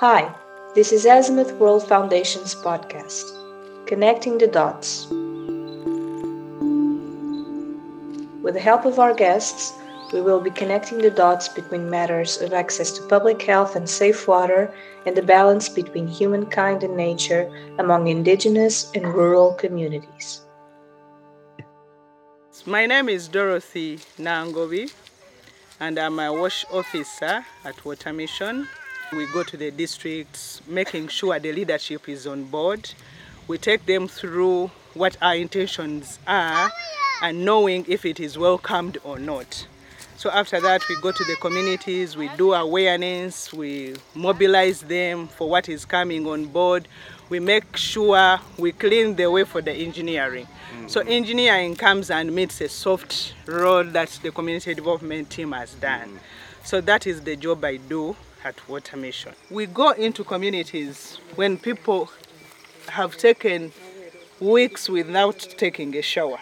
Hi, this is Azimuth World Foundation's podcast, Connecting the Dots. With the help of our guests, we will be connecting the dots between matters of access to public health and safe water and the balance between humankind and nature among indigenous and rural communities. My name is Dorothy Nangobi, and I'm a WASH officer at Water Mission. We go to the districts, making sure the leadership is on board. We take them through what our intentions are and knowing if it is welcomed or not. So after that, we go to the communities, we do awareness, we mobilize them for what is coming on board. We make sure we clean the way for the engineering. Mm-hmm. So engineering comes and meets a soft role that the community development team has done. Mm-hmm. So that is the job I do at Water Mission. We go into communities when people have taken weeks without taking a shower.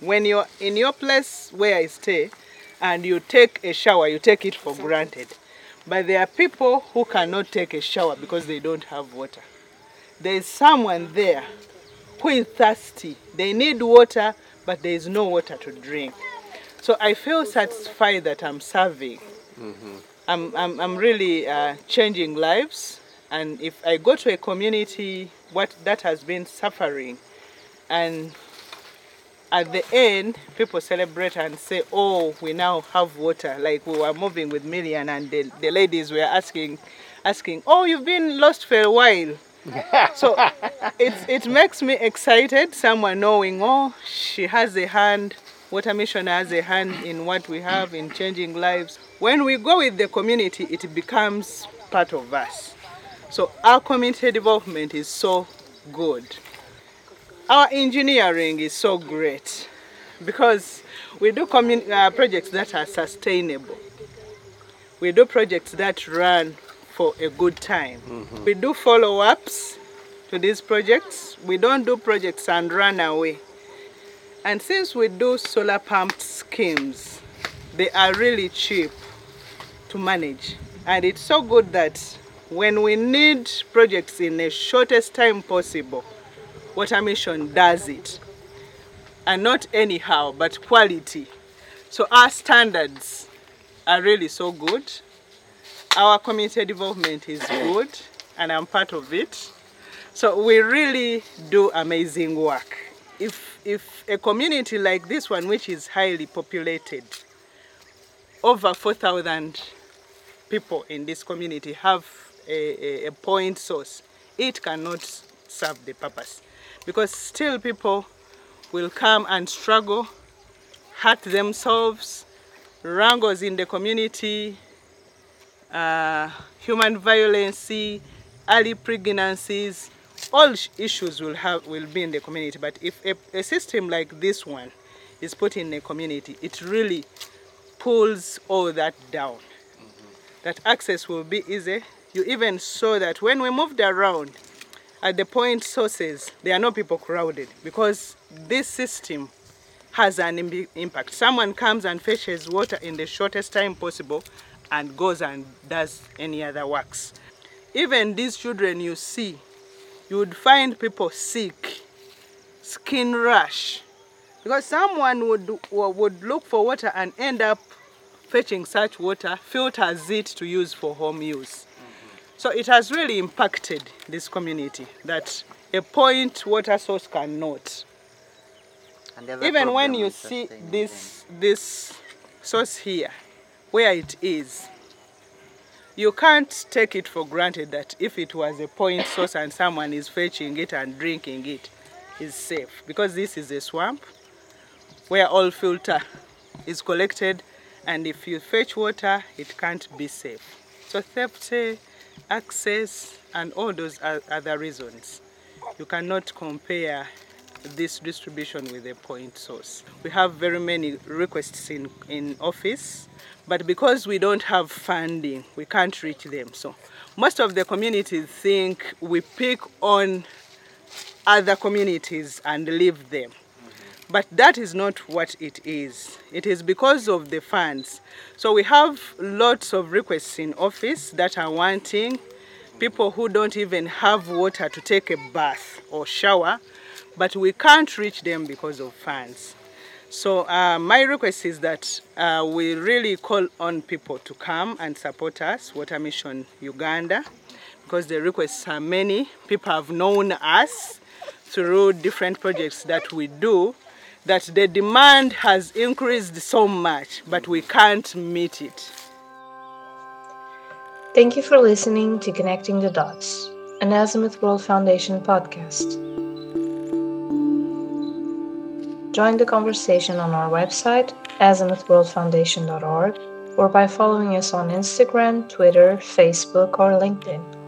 When you're in your place where I stay, and you take a shower, you take it for granted. But there are people who cannot take a shower because they don't have water. There is someone there who is thirsty. They need water, but there is no water to drink. So I feel satisfied that I'm serving. Mm-hmm. I'm, I'm, I'm really uh, changing lives. And if I go to a community what that has been suffering and at the end, people celebrate and say, oh, we now have water. Like we were moving with Million and the, the ladies were asking, asking, oh, you've been lost for a while. so it, it makes me excited, someone knowing, oh, she has a hand, Water Mission has a hand in what we have in changing lives. When we go with the community, it becomes part of us. So our community development is so good. Our engineering is so great because we do uh, projects that are sustainable. We do projects that run for a good time. Mm -hmm. We do follow-ups to these projects. We don't do projects and run away. And since we do solar pumped schemes, they are really cheap to manage. And it's so good that when we need projects in the shortest time possible, Water Mission does it. And not anyhow, but quality. So our standards are really so good. Our community development is good, and I'm part of it. So we really do amazing work. If, if a community like this one, which is highly populated, over 4,000 people in this community have a, a, a point source, it cannot serve the purpose. Because still people will come and struggle, hurt themselves, wrangles in the community, uh, human violence, early pregnancies, all issues will have will be in the community. But if a, a system like this one is put in a community, it really pulls all that down. That access will be easy. You even saw that when we moved around, at the point sources, there are no people crowded because this system has an impact. Someone comes and fetches water in the shortest time possible and goes and does any other works. Even these children you see, you would find people sick, skin rash, because someone would, would look for water and end up fetching such water, filters it to use for home use. So it has really impacted this community that a point water source cannot. Even when you see this, this source here, where it is, you can't take it for granted that if it was a point source and someone is fetching it and drinking it, is safe. Because this is a swamp where all filter is collected and if you fetch water, it can't be safe. So safety access and all those other reasons. You cannot compare this distribution with a point source. We have very many requests in, in office, but because we don't have funding, we can't reach them. So most of the communities think we pick on other communities and leave them. But that is not what it is. It is because of the funds. So we have lots of requests in office that are wanting people who don't even have water to take a bath or shower, but we can't reach them because of funds. So uh, my request is that uh, we really call on people to come and support us, Water Mission Uganda, because the requests are many. People have known us through different projects that we do, that the demand has increased so much, but we can't meet it. Thank you for listening to Connecting the Dots, an Azimuth World Foundation podcast. Join the conversation on our website, azimuthworldfoundation.org, or by following us on Instagram, Twitter, Facebook, or LinkedIn.